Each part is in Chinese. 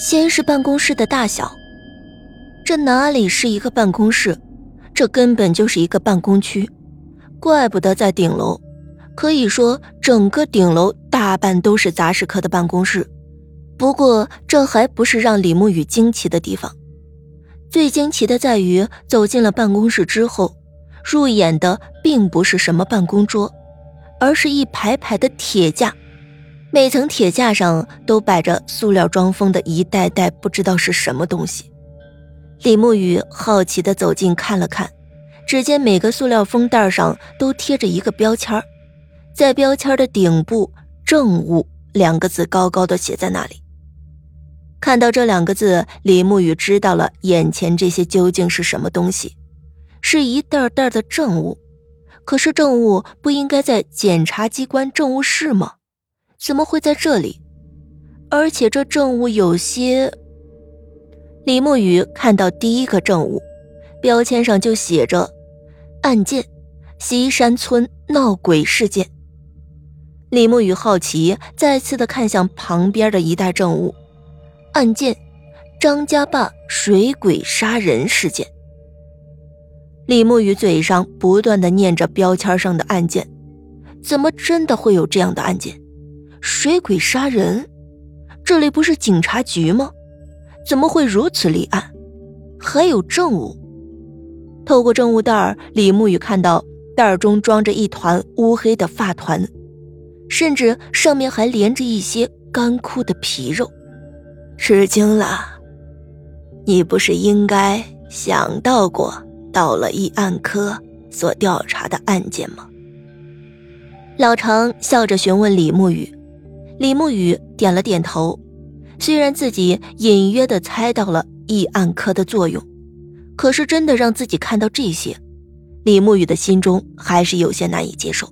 先是办公室的大小，这哪里是一个办公室，这根本就是一个办公区。怪不得在顶楼，可以说整个顶楼大半都是杂事科的办公室。不过这还不是让李沐雨惊奇的地方，最惊奇的在于走进了办公室之后，入眼的并不是什么办公桌，而是一排排的铁架。每层铁架上都摆着塑料装封的一袋袋不知道是什么东西。李沐雨好奇地走近看了看，只见每个塑料封袋上都贴着一个标签在标签的顶部“政务”两个字高高的写在那里。看到这两个字，李沐雨知道了眼前这些究竟是什么东西，是一袋袋的政务。可是政务不应该在检察机关政务室吗？怎么会在这里？而且这证物有些……李沐雨看到第一个证物，标签上就写着“案件：西山村闹鬼事件”。李沐雨好奇，再次的看向旁边的一袋证物，“案件：张家坝水鬼杀人事件”。李沐雨嘴上不断的念着标签上的案件，怎么真的会有这样的案件？水鬼杀人，这里不是警察局吗？怎么会如此立案？还有证物。透过证物袋，李沐雨看到袋中装着一团乌黑的发团，甚至上面还连着一些干枯的皮肉。吃惊了，你不是应该想到过到了议案科所调查的案件吗？老常笑着询问李沐雨。李沐雨点了点头，虽然自己隐约的猜到了议案科的作用，可是真的让自己看到这些，李沐雨的心中还是有些难以接受。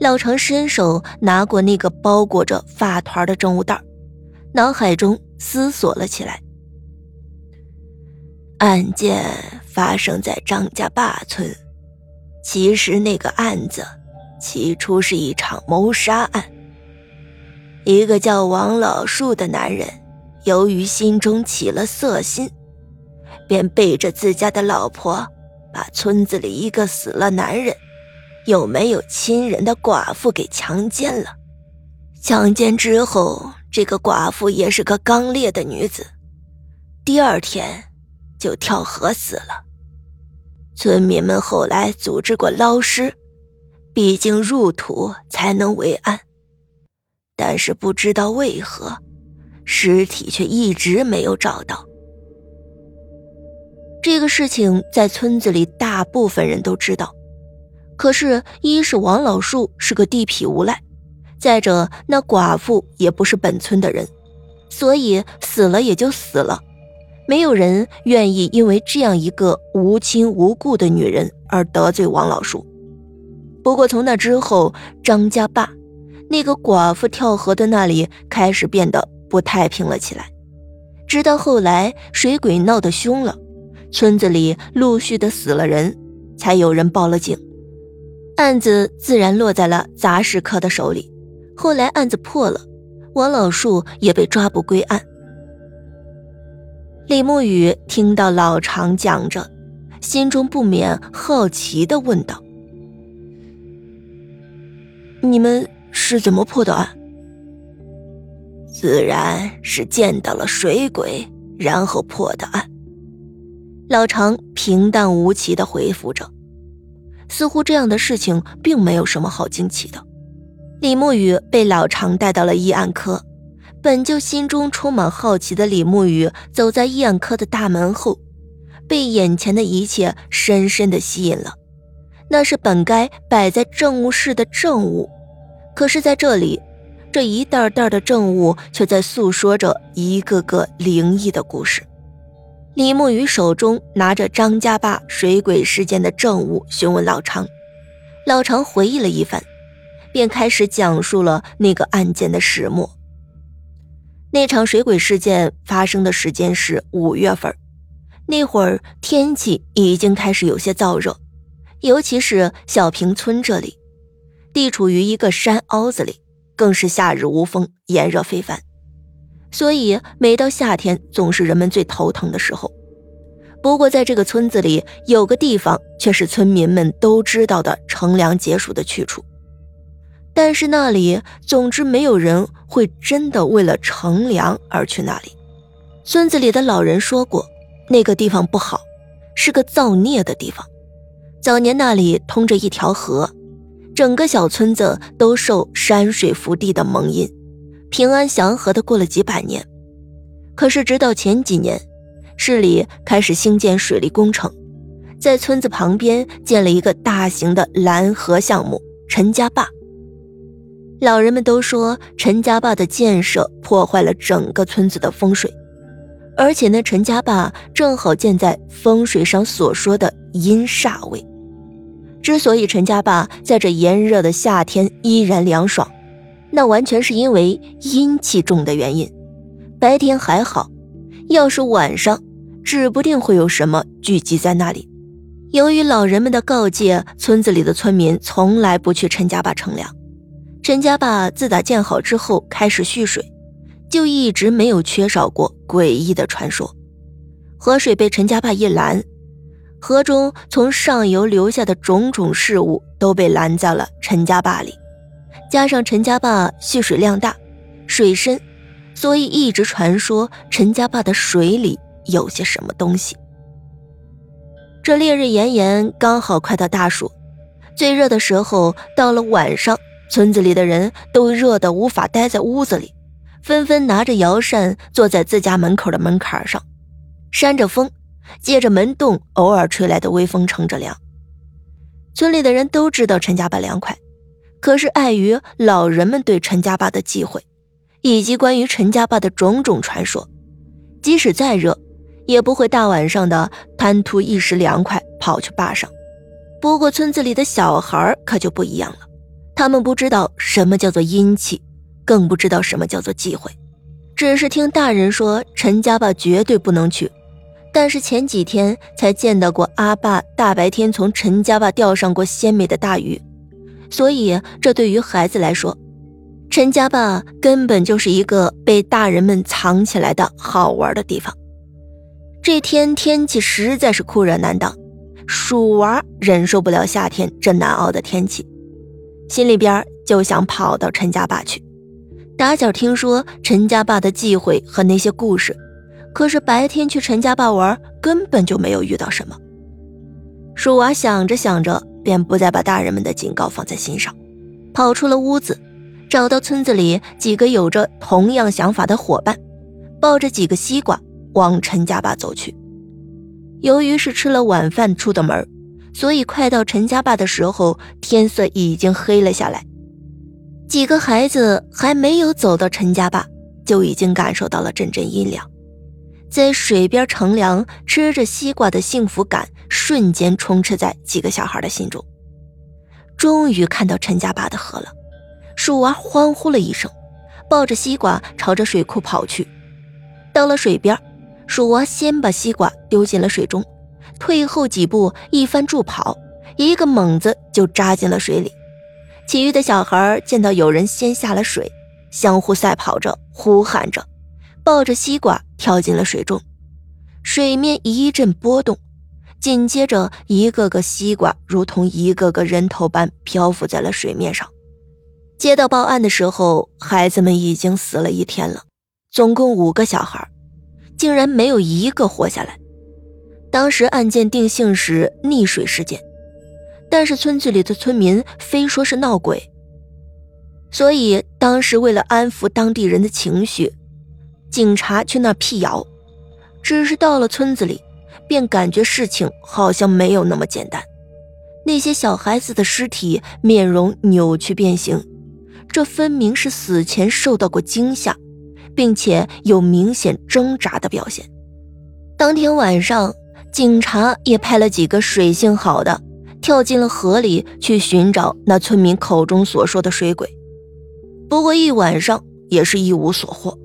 老常伸手拿过那个包裹着发团的证物袋，脑海中思索了起来。案件发生在张家坝村，其实那个案子起初是一场谋杀案。一个叫王老树的男人，由于心中起了色心，便背着自家的老婆，把村子里一个死了男人，又没有亲人的寡妇给强奸了。强奸之后，这个寡妇也是个刚烈的女子，第二天就跳河死了。村民们后来组织过捞尸，毕竟入土才能为安。但是不知道为何，尸体却一直没有找到。这个事情在村子里大部分人都知道，可是，一是王老树是个地痞无赖，再者那寡妇也不是本村的人，所以死了也就死了，没有人愿意因为这样一个无亲无故的女人而得罪王老树。不过从那之后，张家坝。那个寡妇跳河的那里开始变得不太平了起来，直到后来水鬼闹得凶了，村子里陆续的死了人，才有人报了警，案子自然落在了杂事科的手里。后来案子破了，王老树也被抓捕归案。李慕雨听到老常讲着，心中不免好奇的问道：“你们？”是怎么破的案？自然是见到了水鬼，然后破的案。老常平淡无奇的回复着，似乎这样的事情并没有什么好惊奇的。李沐雨被老常带到了医案科，本就心中充满好奇的李沐雨走在医案科的大门后，被眼前的一切深深的吸引了。那是本该摆在政务室的政务。可是，在这里，这一袋袋的证物却在诉说着一个个灵异的故事。李慕雨手中拿着张家坝水鬼事件的证物，询问老常。老常回忆了一番，便开始讲述了那个案件的始末。那场水鬼事件发生的时间是五月份，那会儿天气已经开始有些燥热，尤其是小平村这里。地处于一个山凹子里，更是夏日无风，炎热非凡。所以每到夏天总是人们最头疼的时候。不过在这个村子里，有个地方却是村民们都知道的乘凉解暑的去处，但是那里总之没有人会真的为了乘凉而去那里。村子里的老人说过，那个地方不好，是个造孽的地方。早年那里通着一条河，整个小村子都受山水福地的蒙荫，平安祥和的过了几百年。可是直到前几年。市里开始兴建水利工程，在村子旁边建了一个大型的拦河项目——陈家坝。老人们都说，陈家坝的建设破坏了整个村子的风水，而且那陈家坝正好建在风水上所说的阴煞位。之所以陈家坝在这炎热的夏天依然凉爽，那完全是因为阴气重的原因。白天还好。要是晚上，指不定会有什么聚集在那里。由于老人们的告诫，村子里的村民从来不去陈家坝乘凉。陈家坝自打建好之后开始蓄水，就一直没有缺少过诡异的传说。河水被陈家坝一拦，河中从上游流下的种种事物都被拦在了陈家坝里。加上陈家坝蓄水量大，水深。所以一直传说陈家坝的水里有些什么东西。这烈日炎炎，刚好快到大暑，最热的时候到了晚上，村子里的人都热得无法待在屋子里，纷纷拿着摇扇坐在自家门口的门槛上，扇着风，借着门洞偶尔吹来的微风乘着凉。村里的人都知道陈家坝凉快，可是碍于老人们对陈家坝的忌讳。以及关于陈家坝的种种传说，即使再热，也不会大晚上的贪图一时凉快跑去坝上。不过村子里的小孩可就不一样了，他们不知道什么叫做阴气，更不知道什么叫做忌讳，只是听大人说陈家坝绝对不能去。但是前几天才见到过阿爸大白天从陈家坝钓上过鲜美的大鱼，所以这对于孩子来说。陈家坝根本就是一个被大人们藏起来的好玩的地方。这天天气实在是酷热难当，鼠娃忍受不了夏天这难熬的天气，心里边就想跑到陈家坝去。打小听说陈家坝的忌讳和那些故事，可是白天去陈家坝玩根本就没有遇到什么。鼠娃想着想着，便不再把大人们的警告放在心上，跑出了屋子。找到村子里几个有着同样想法的伙伴，抱着几个西瓜往陈家坝走去。由于是吃了晚饭出的门，所以快到陈家坝的时候，天色已经黑了下来。几个孩子还没有走到陈家坝，就已经感受到了阵阵阴凉，在水边乘凉、吃着西瓜的幸福感瞬间充斥在几个小孩的心中。终于看到陈家坝的河了。鼠娃欢呼了一声，抱着西瓜朝着水库跑去。到了水边，鼠娃先把西瓜丢进了水中，退后几步，一番助跑，一个猛子就扎进了水里。其余的小孩见到有人先下了水，相互赛跑着，呼喊着，抱着西瓜跳进了水中。水面一阵波动，紧接着，一个个西瓜如同一个个人头般漂浮在了水面上。接到报案的时候，孩子们已经死了一天了，总共五个小孩，竟然没有一个活下来。当时案件定性是溺水事件，但是村子里的村民非说是闹鬼，所以当时为了安抚当地人的情绪，警察去那辟谣。只是到了村子里，便感觉事情好像没有那么简单。那些小孩子的尸体面容扭曲变形。这分明是死前受到过惊吓，并且有明显挣扎的表现。当天晚上，警察也派了几个水性好的，跳进了河里去寻找那村民口中所说的水鬼。不过一晚上也是一无所获。